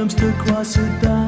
Someone glimpsed across a dance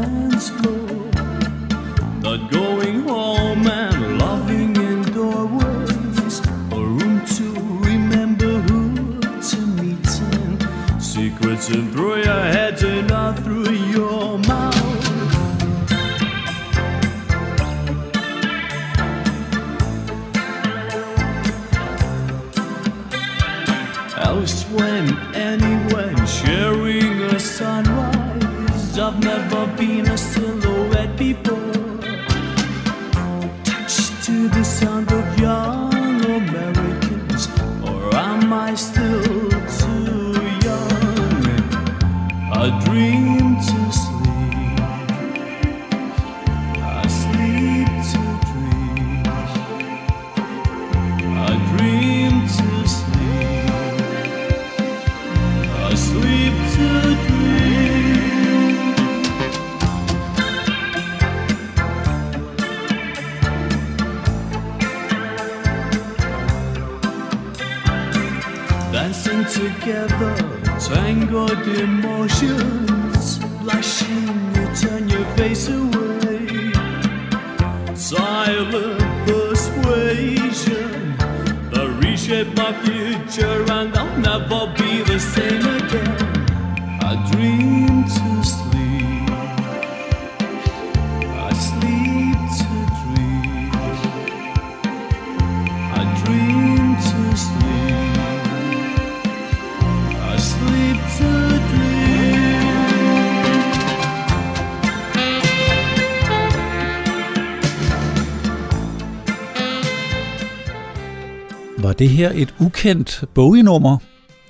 Var det her et ukendt Bowie-nummer?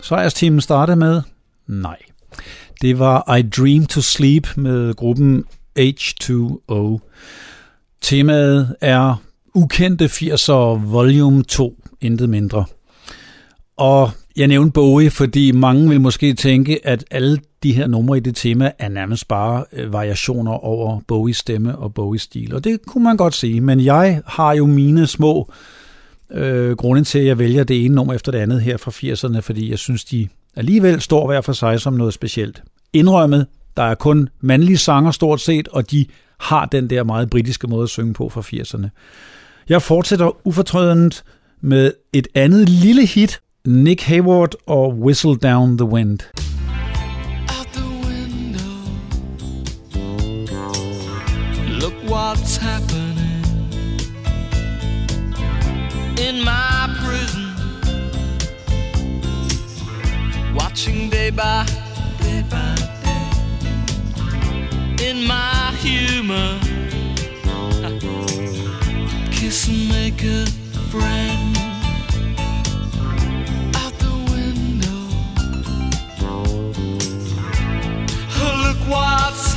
Sejrsteamen startede med? Nej. Det var I Dream to Sleep med gruppen H2O. Temaet er ukendte 80'er volume 2, intet mindre. Og jeg nævnte Bowie, fordi mange vil måske tænke, at alle de her numre i det tema er nærmest bare øh, variationer over Bowies stemme og Bowies stil. Og det kunne man godt sige, men jeg har jo mine små øh, grunde til, at jeg vælger det ene nummer efter det andet her fra 80'erne, fordi jeg synes, de alligevel står hver for sig som noget specielt. Indrømmet, der er kun mandlige sanger stort set, og de har den der meget britiske måde at synge på fra 80'erne. Jeg fortsætter ufortrødent med et andet lille hit, Nick Hayward og Whistle Down the Wind. Out the window, look what's happening in my prison. Watching day by in my humor. Kiss and make a friend. Out the window. Oh, look what's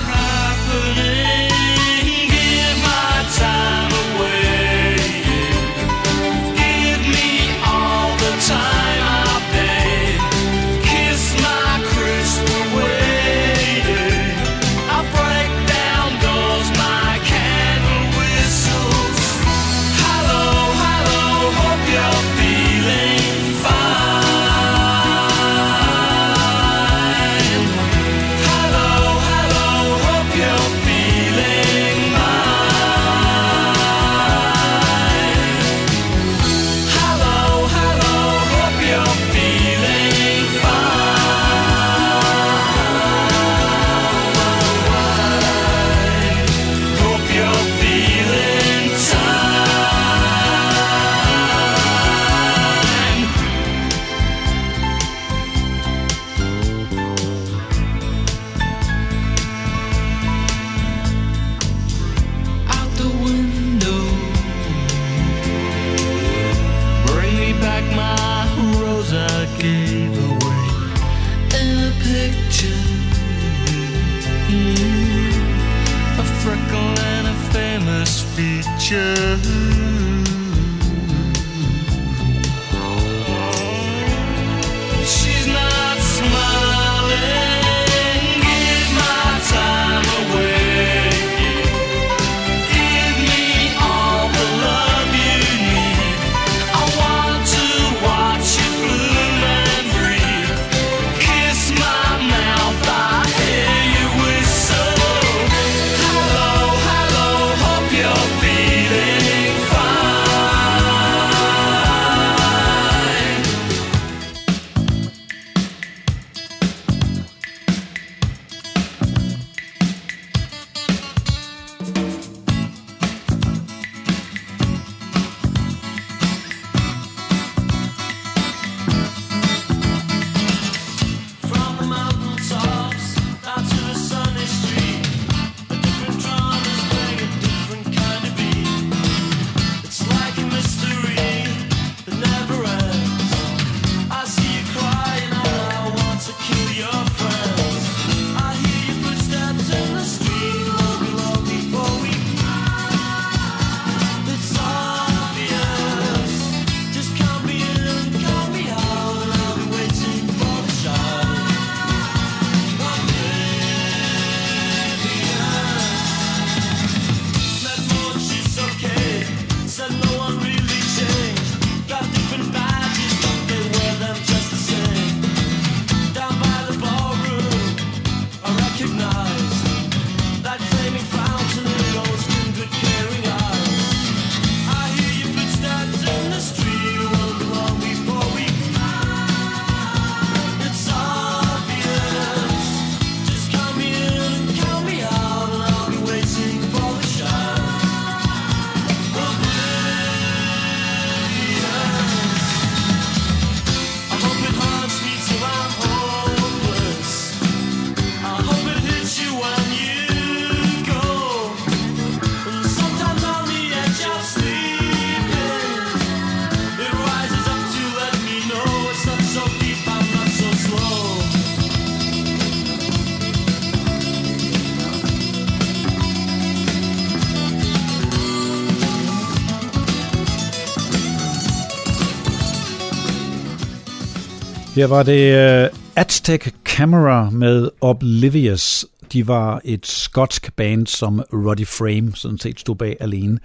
Her var det uh, Aztec Camera med Oblivious. De var et skotsk band, som Roddy Frame sådan set stod bag alene.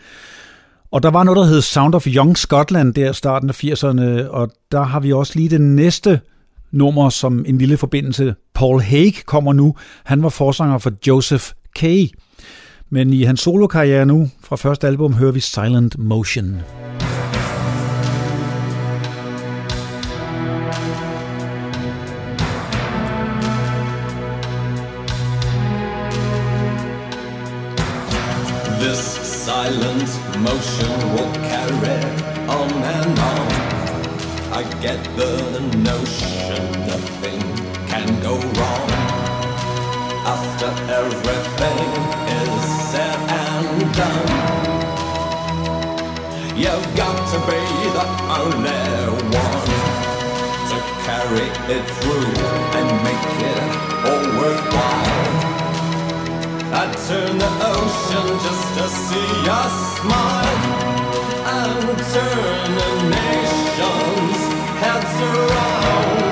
Og der var noget, der hed Sound of Young Scotland der starten af 80'erne, og der har vi også lige det næste nummer som en lille forbindelse. Paul Haig kommer nu. Han var forsanger for Joseph Kay. Men i hans solokarriere nu, fra første album, hører vi Silent Motion. silent motion will carry on and on. I get the notion nothing can go wrong. After everything is said and done, you've got to be the only one to carry it through and make it all worthwhile. I'd turn the ocean just to see your smile and turn the nation's heads around.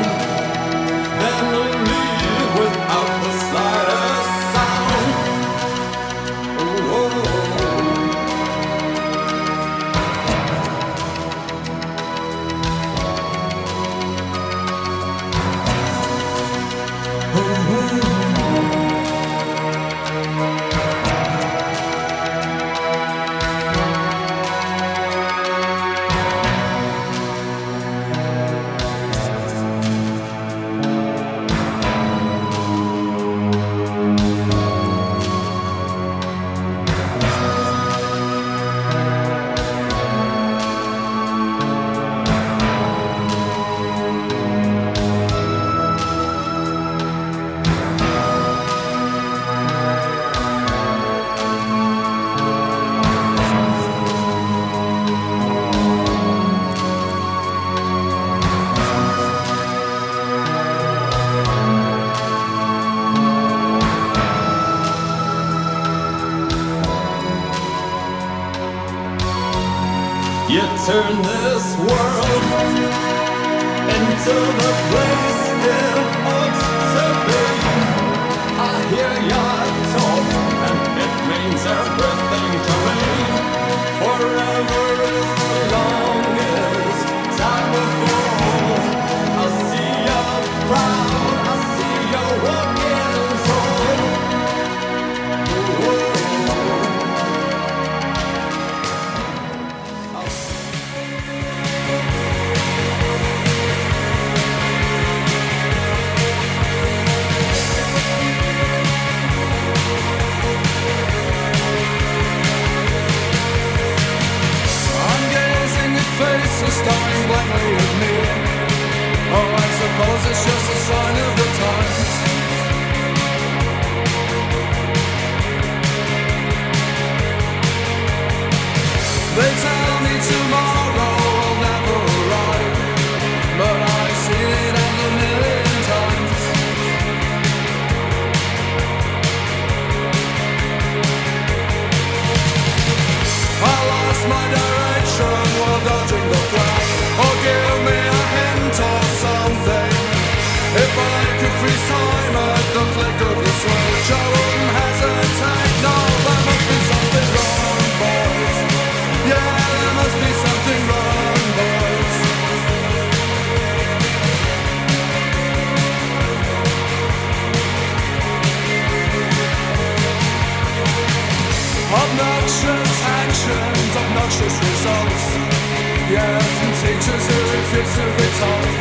gas and pictures of it fits every time.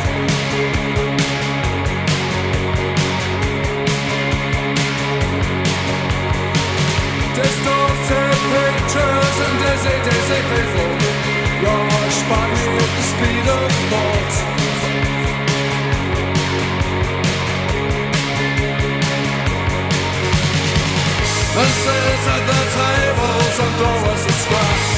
Distorted pictures and dizzy, dizzy people rush by me at the speed of thought. And sit at the tables and throw us a scrap.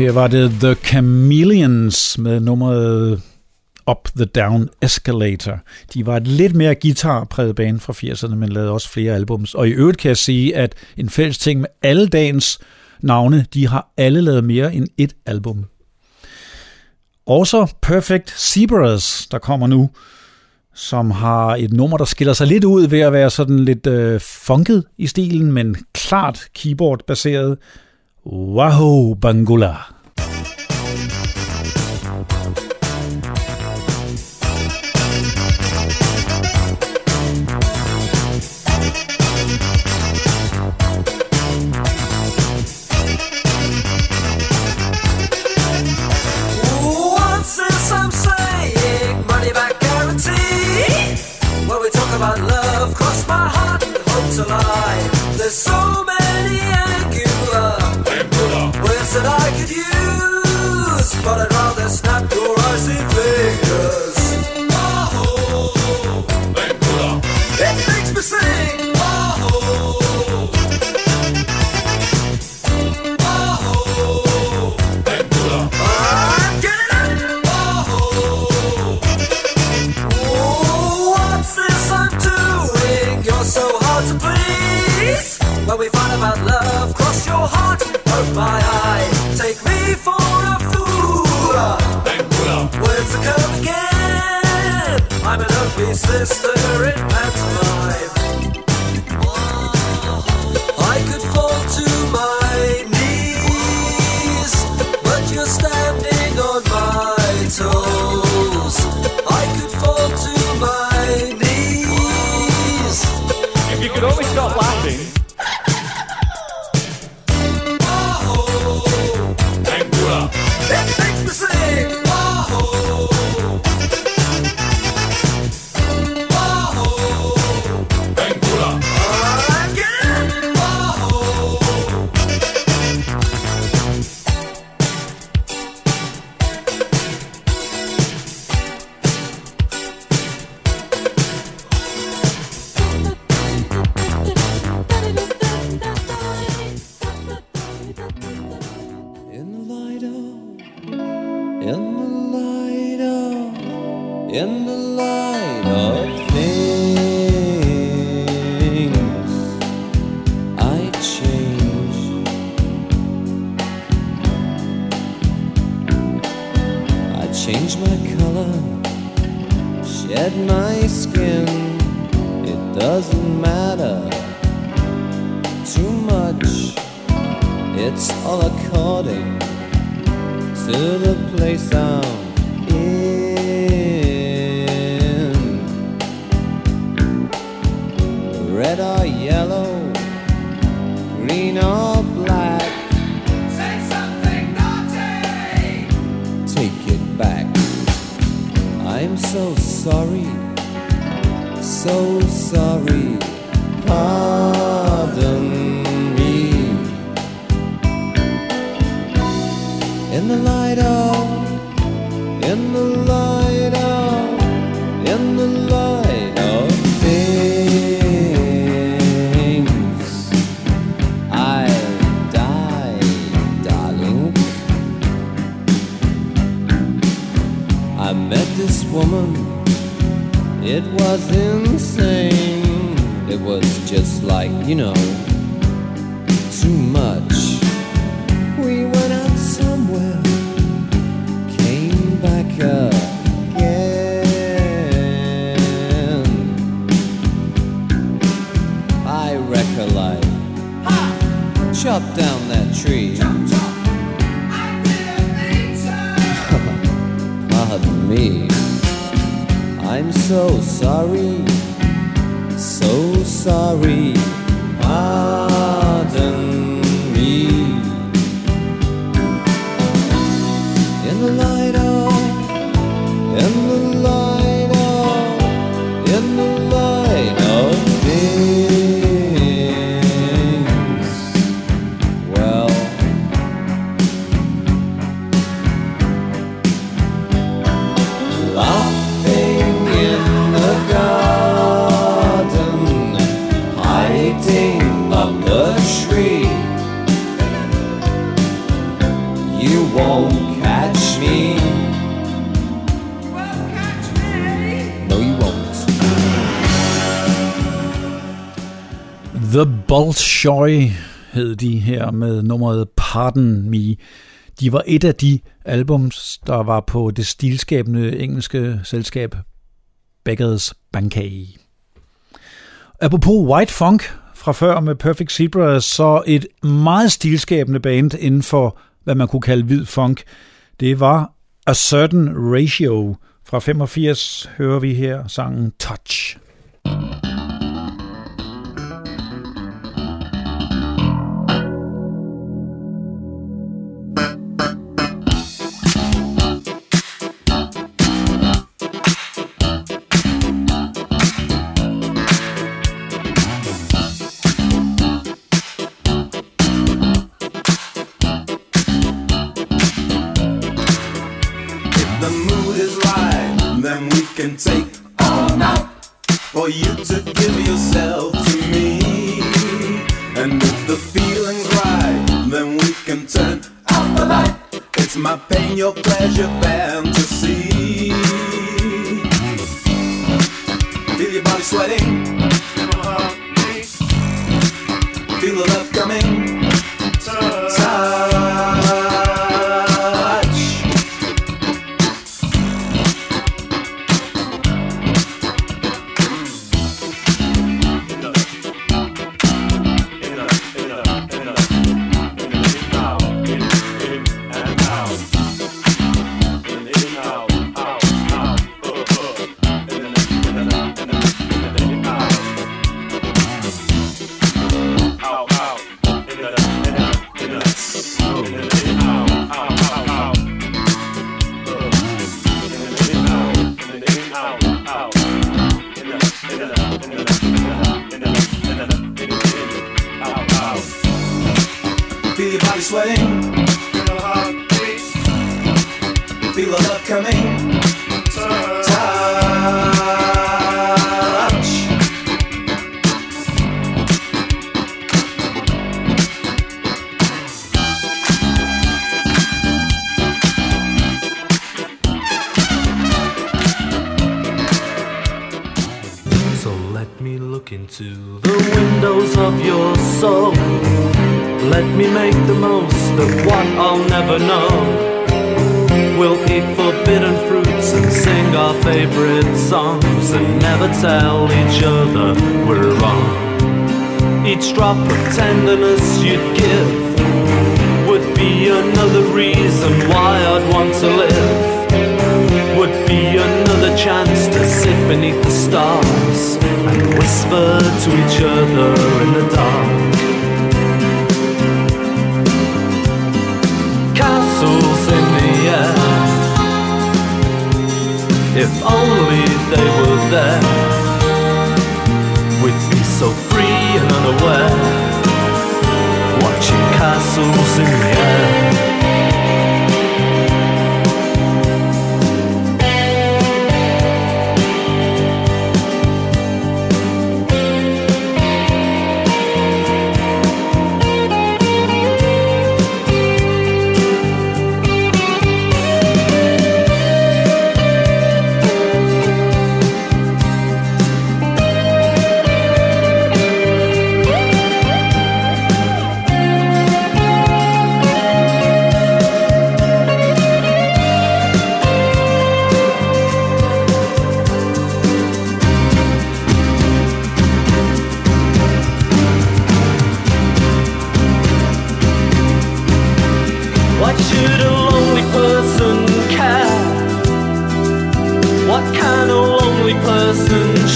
Her var det The Chameleons med nummeret Up the Down Escalator. De var et lidt mere guitarpræget band fra 80'erne, men lavede også flere albums. Og i øvrigt kan jeg sige, at en fælles ting med alle dagens navne, de har alle lavet mere end et album. Også Perfect Zebras, der kommer nu, som har et nummer, der skiller sig lidt ud ved at være sådan lidt øh, funket i stilen, men klart keyboard-baseret. Wahoo Bangula. When we talk about love, cross my heart and hope to. There's so many but I'd rather snap your icy fingers. Oh, it makes me sing. It. Oh, what's this I'm doing? You're so hard to please. We about love, cross your heart, poke my eye. Take me for a fool. Words are come again. I'm an ugly sister in pantomime. I could fall to my knees, but you're standing on my toes. I could fall to my knees. If you could only stop laughing. I met this woman, it was insane. It was just like, you know, too much. We went out somewhere, came back again. I recollect, chop down that tree. Pardon me, I'm so sorry, so sorry. Pardon Bolshoi hed de her med nummeret Pardon Me. De var et af de albums, der var på det stilskabende engelske selskab Beggars Bankay. Apropos White Funk fra før med Perfect Zebra, så et meget stilskabende band inden for, hvad man kunne kalde hvid funk, det var A Certain Ratio. Fra 85 hører vi her sangen Touch. Into the windows of your soul. Let me make the most of what I'll never know. We'll eat forbidden fruits and sing our favorite songs and never tell each other we're wrong. Each drop of tenderness you'd give would be another reason why I'd want to live would be another chance to sit beneath the stars and whisper to each other in the dark. Castles in the air. If only they were there, we'd be so free and unaware. Watching castles in the air.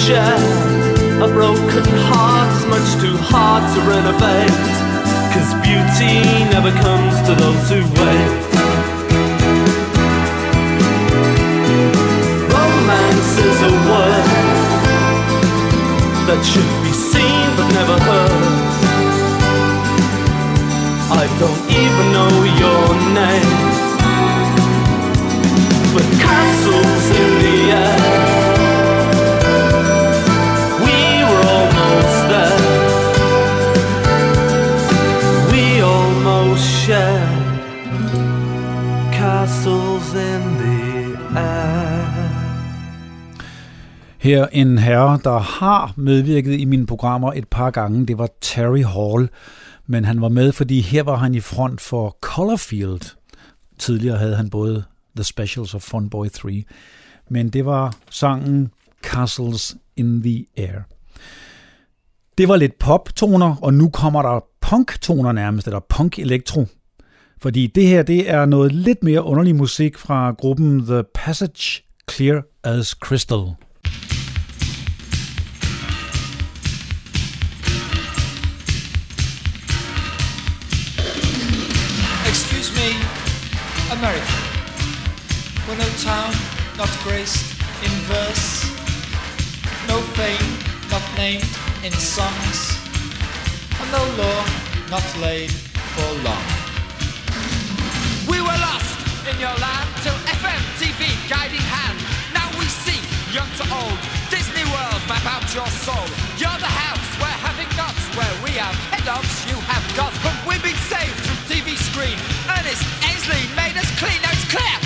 Share? A broken heart is much too hard to renovate. Cause beauty never comes to those who wait. Romance is a word that should be seen but never heard. I don't even know your name. But castles Her en herre, der har medvirket i mine programmer et par gange, det var Terry Hall. Men han var med, fordi her var han i front for Colorfield. Tidligere havde han både The Specials og Fun Boy 3. Men det var sangen Castles in the Air. Det var lidt pop-toner, og nu kommer der punk-toner nærmest, eller punk-elektro. Fordi det her, det er noget lidt mere underlig musik fra gruppen The Passage Clear as Crystal. America. We're no town, not graced in verse. No fame, not named in songs. And no law, not laid for long. We were lost in your land till FM, TV, guiding hand. Now we see, young to old, Disney World map out your soul. You're the house, we're having nuts, where we have head ups, you have guts. But we've been saved through TV screen. Clean,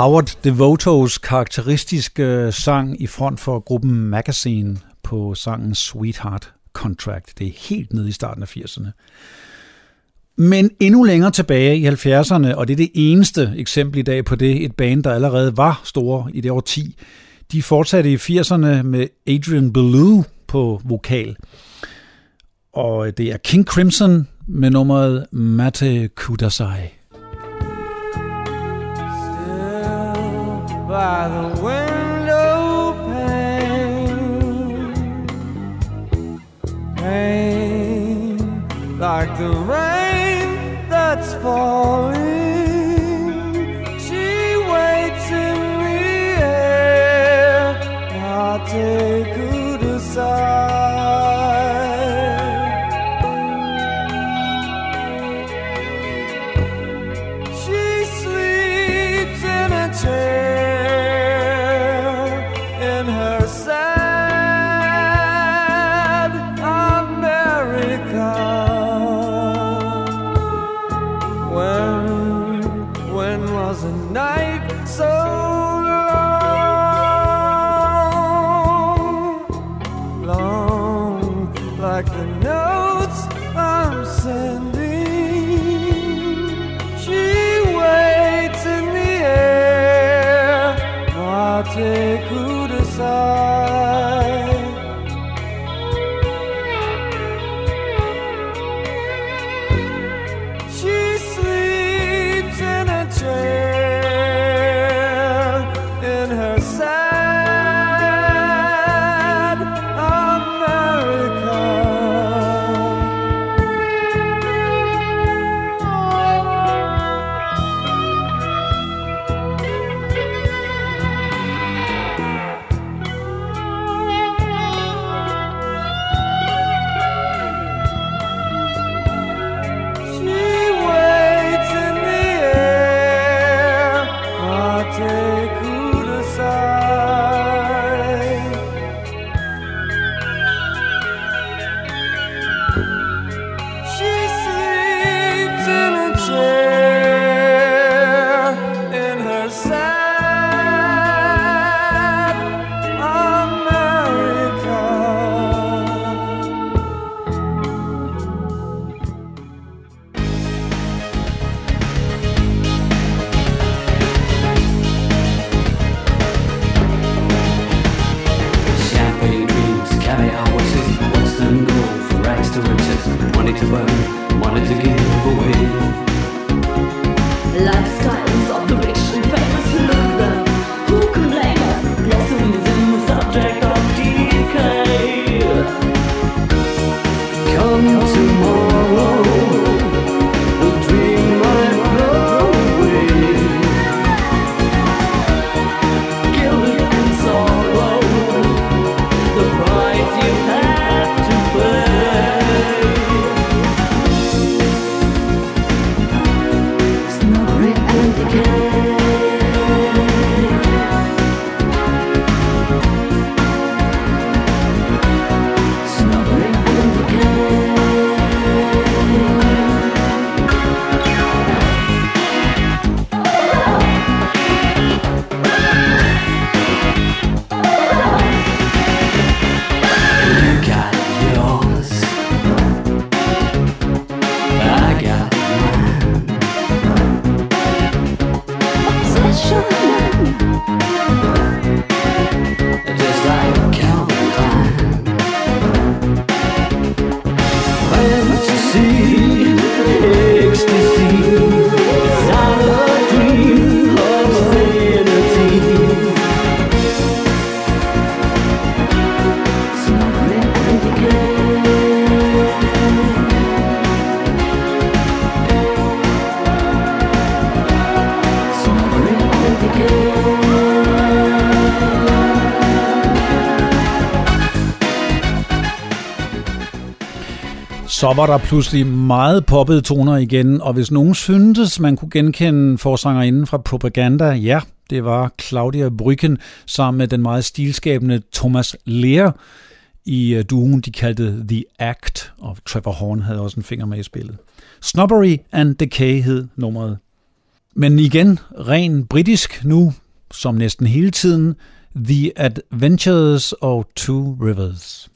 Howard Devotos karakteristiske øh, sang i front for gruppen Magazine på sangen Sweetheart Contract. Det er helt nede i starten af 80'erne. Men endnu længere tilbage i 70'erne, og det er det eneste eksempel i dag på det, et band, der allerede var store i det år 10, de fortsatte i 80'erne med Adrian Belew på vokal. Og øh, det er King Crimson med nummeret Mate Kudasai. By the window pane, pain like the rain that's falling. Så var der pludselig meget poppede toner igen, og hvis nogen syntes, man kunne genkende forsangerinden fra Propaganda, ja, det var Claudia Brücken sammen med den meget stilskabende Thomas Lear i øh, duen, de kaldte The Act, og Trevor Horn havde også en finger med i spillet. Snobbery and Decay hed nummeret. Men igen, ren britisk nu, som næsten hele tiden, The Adventures of Two Rivers.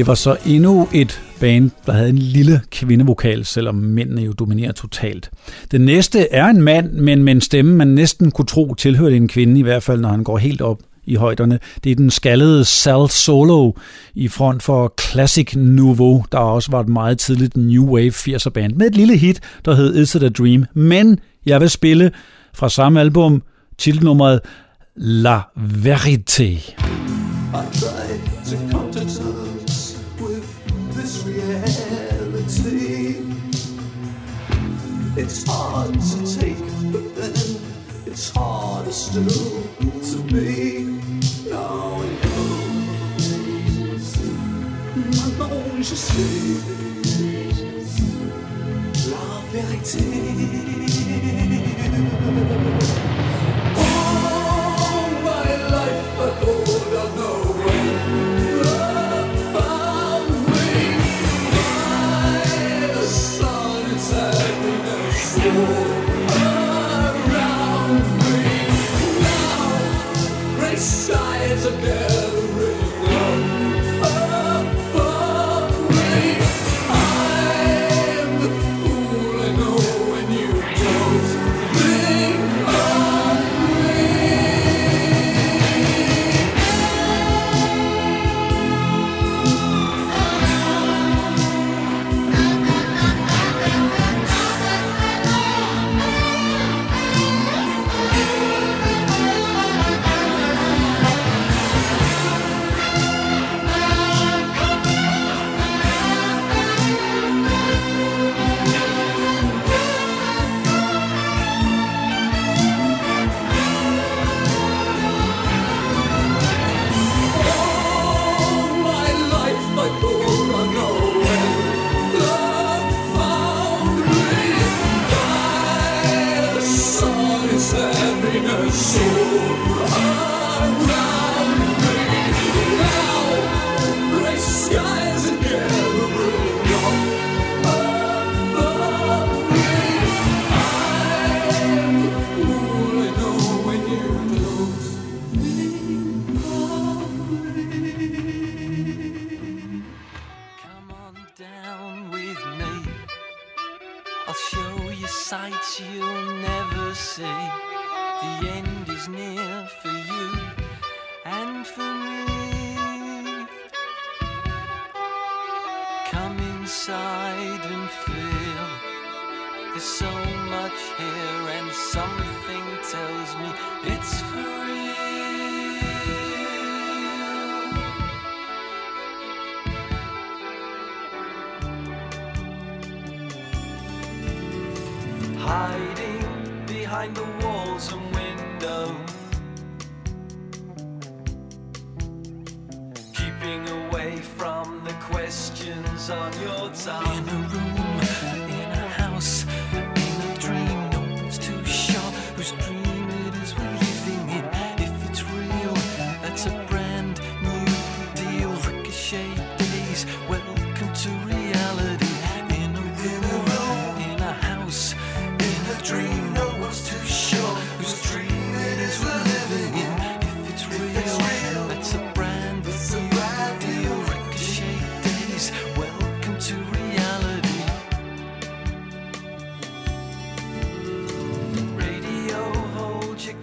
Det var så endnu et band, der havde en lille kvindevokal, selvom mændene jo dominerer totalt. Den næste er en mand, men med en stemme, man næsten kunne tro tilhørte en kvinde, i hvert fald når han går helt op i højderne. Det er den skaldede Sal Solo i front for Classic Nouveau, der også var et meget tidligt New Wave 80'er band, med et lille hit, der hed Is It A Dream. Men jeg vil spille fra samme album titelnummeret La Verité. I tried to come It's hard to take, but then it's harder still to be. Now goes. Maintenant je sais la vérité.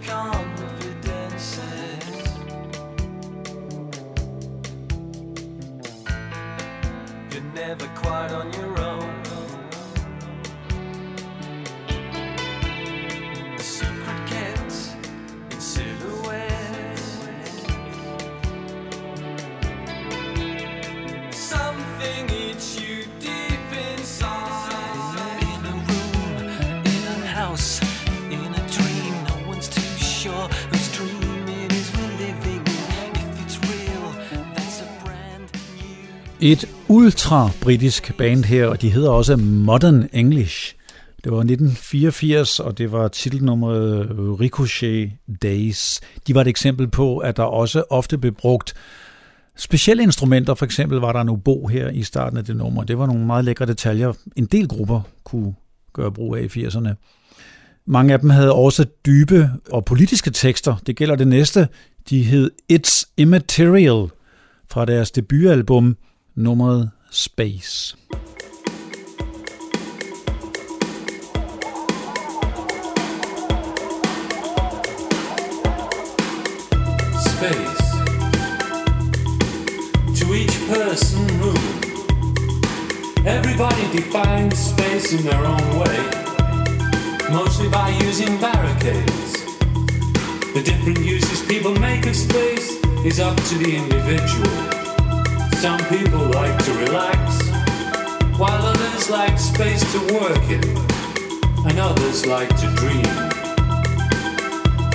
Confidences. You're never quite on your own. Ultra-britisk band her, og de hedder også Modern English. Det var 1984, og det var titelnummeret Ricochet Days. De var et eksempel på, at der også ofte blev brugt specielle instrumenter. For eksempel var der en obo her i starten af det nummer. Det var nogle meget lækre detaljer, en del grupper kunne gøre brug af i 80'erne. Mange af dem havde også dybe og politiske tekster. Det gælder det næste. De hed It's Immaterial fra deres debutalbum nummeret Space. space. To each person, room. Everybody defines space in their own way, mostly by using barricades. The different uses people make of space is up to the individual. Some people like to relax, while others like space to work in, and others like to dream.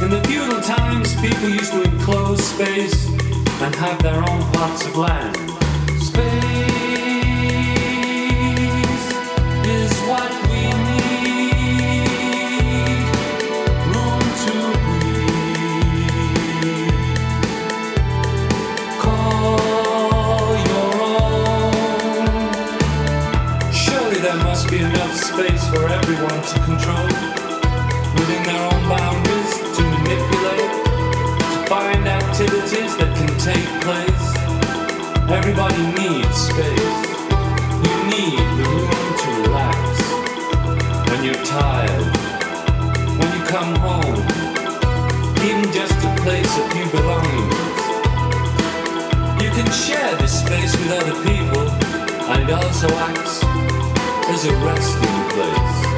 In the feudal times, people used to enclose space and have their own plots of land. For everyone to control within their own boundaries to manipulate, to find activities that can take place. Everybody needs space. You need the room to relax. When you're tired, when you come home, even just a place a few belongings. You can share this space with other people, and it also acts as a resting place.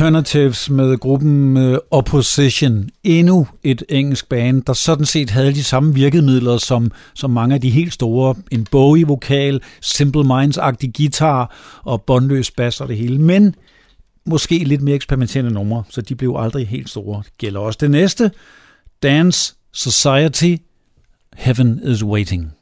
Alternatives med gruppen øh, Opposition. Endnu et engelsk band, der sådan set havde de samme virkemidler som, som mange af de helt store. En Bowie-vokal, Simple Minds-agtig guitar og båndløs bass og det hele. Men måske lidt mere eksperimenterende numre, så de blev aldrig helt store. Det gælder også det næste. Dance Society. Heaven is Waiting.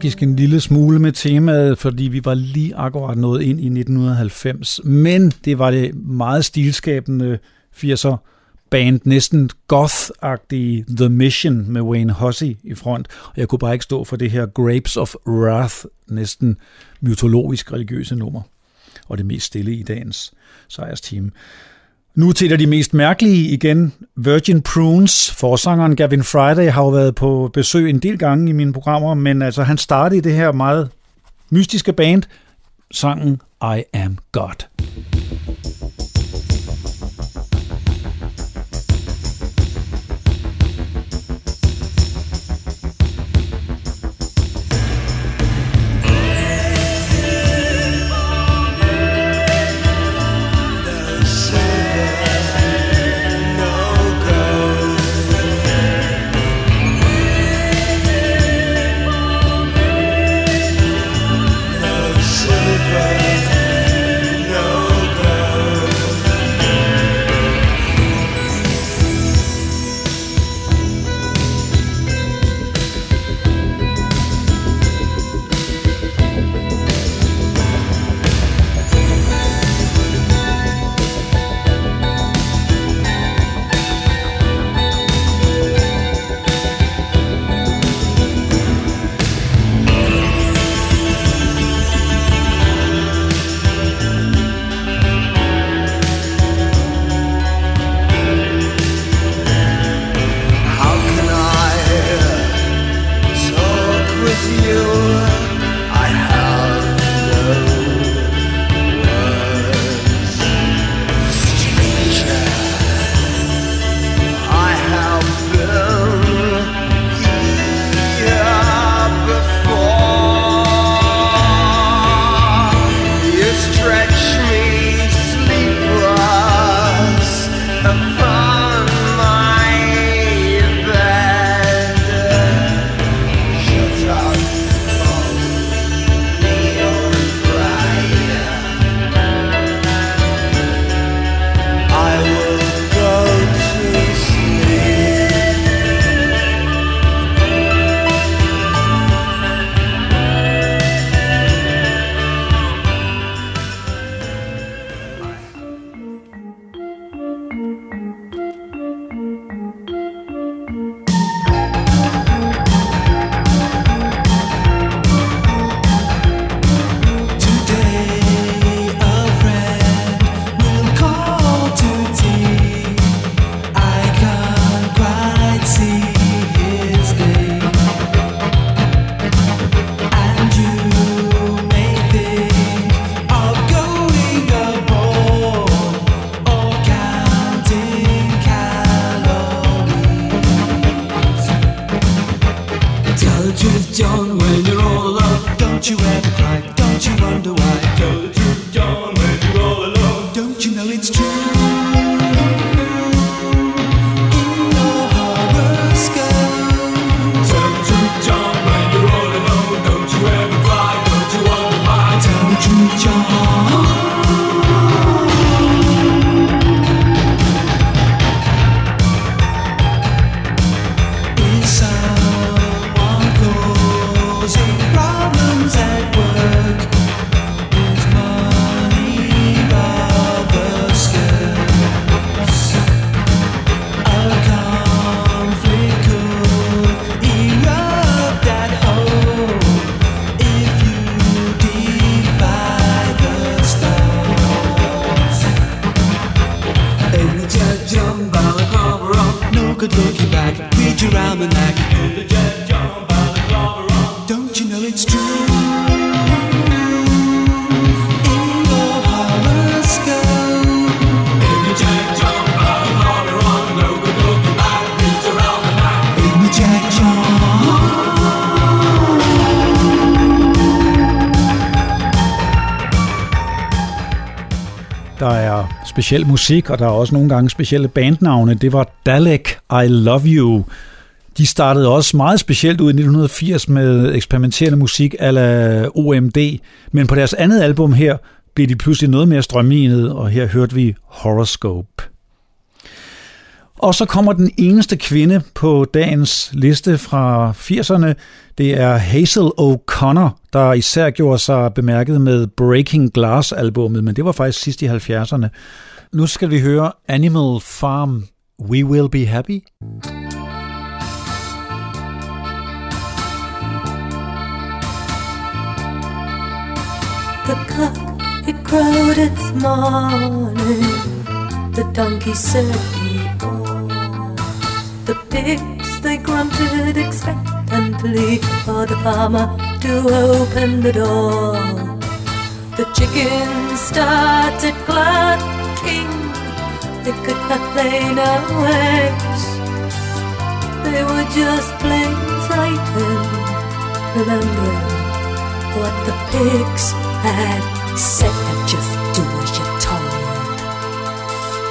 Faktisk en lille smule med temaet, fordi vi var lige akkurat nået ind i 1990. Men det var det meget stilskabende 80'er band, næsten goth-agtige The Mission med Wayne Hussey i front. Og jeg kunne bare ikke stå for det her Grapes of Wrath, næsten mytologisk religiøse nummer. Og det mest stille i dagens sejrsteam. Nu til et af de mest mærkelige igen. Virgin Prunes, forsangeren Gavin Friday, har jo været på besøg en del gange i mine programmer, men altså han startede i det her meget mystiske band, sangen I Am God. Speciel musik, og der er også nogle gange specielle bandnavne. Det var Dalek, I Love You. De startede også meget specielt ud i 1980 med eksperimenterende musik ala OMD, men på deres andet album her blev de pludselig noget mere strømlignet, og her hørte vi Horoscope. Og så kommer den eneste kvinde på dagens liste fra 80'erne. Det er Hazel O'Connor, der især gjorde sig bemærket med Breaking Glass-albummet, men det var faktisk sidst i 70'erne. Nu skal vi høre Animal Farm, We Will Be Happy. The cock, it crowed its morning. The donkey said he bore. The pigs, they grunted expectantly for the farmer to open the door. The chickens started clucking. They could not lay no eggs. They were just plain frightened, remembering what the pigs had said. Just do as you're told.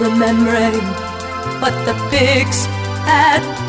Remembering what the pigs had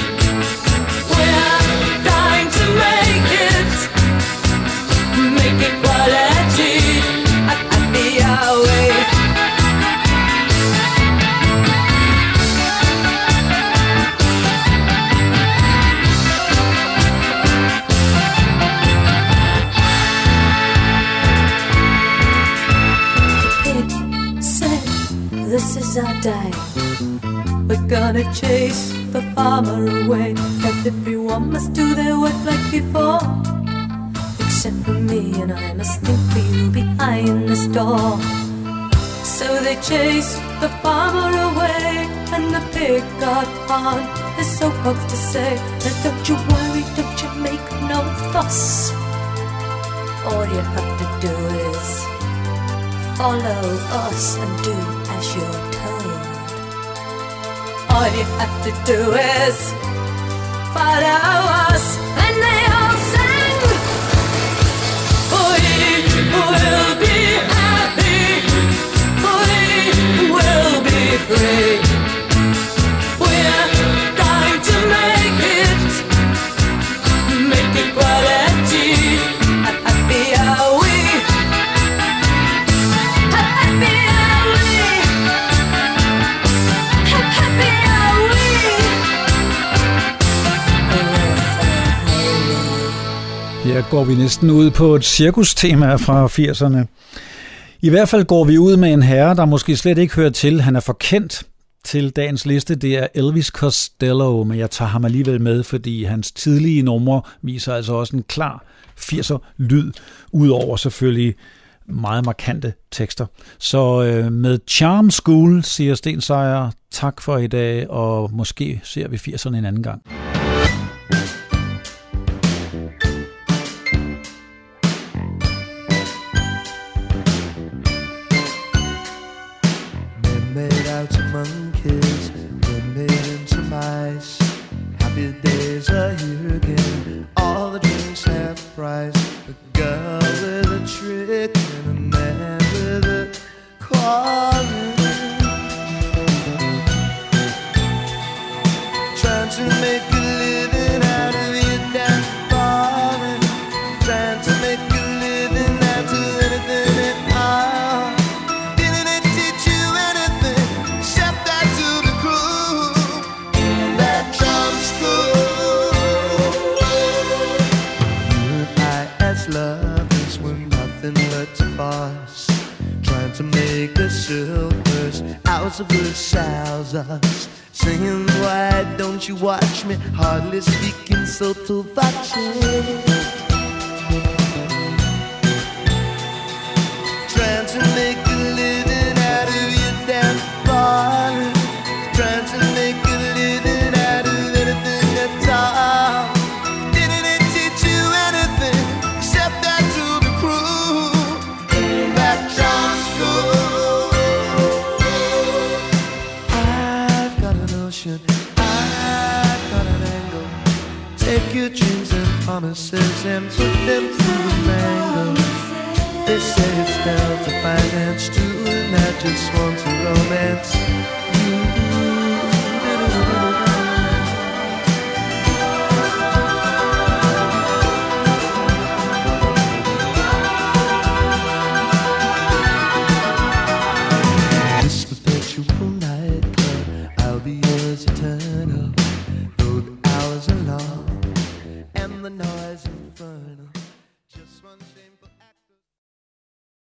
This is our day. We're gonna chase the farmer away. Everyone must do their work like before. Except for me, and I must think for you behind this door. So they chased the farmer away, and the pig got on his soapbox to say, "Now Don't you worry, don't you make no fuss. All you have to do is follow us and do as you're told. All you have to do is follow us, and they all sang. We will be happy. We will be free. Her går vi næsten ud på et cirkustema fra 80'erne. I hvert fald går vi ud med en herre, der måske slet ikke hører til. Han er forkendt til dagens liste. Det er Elvis Costello, men jeg tager ham alligevel med, fordi hans tidlige numre viser altså også en klar 80'er lyd, udover selvfølgelig meget markante tekster. Så øh, med Charm School siger Sten Sejer tak for i dag, og måske ser vi 80'erne en anden gang. you again.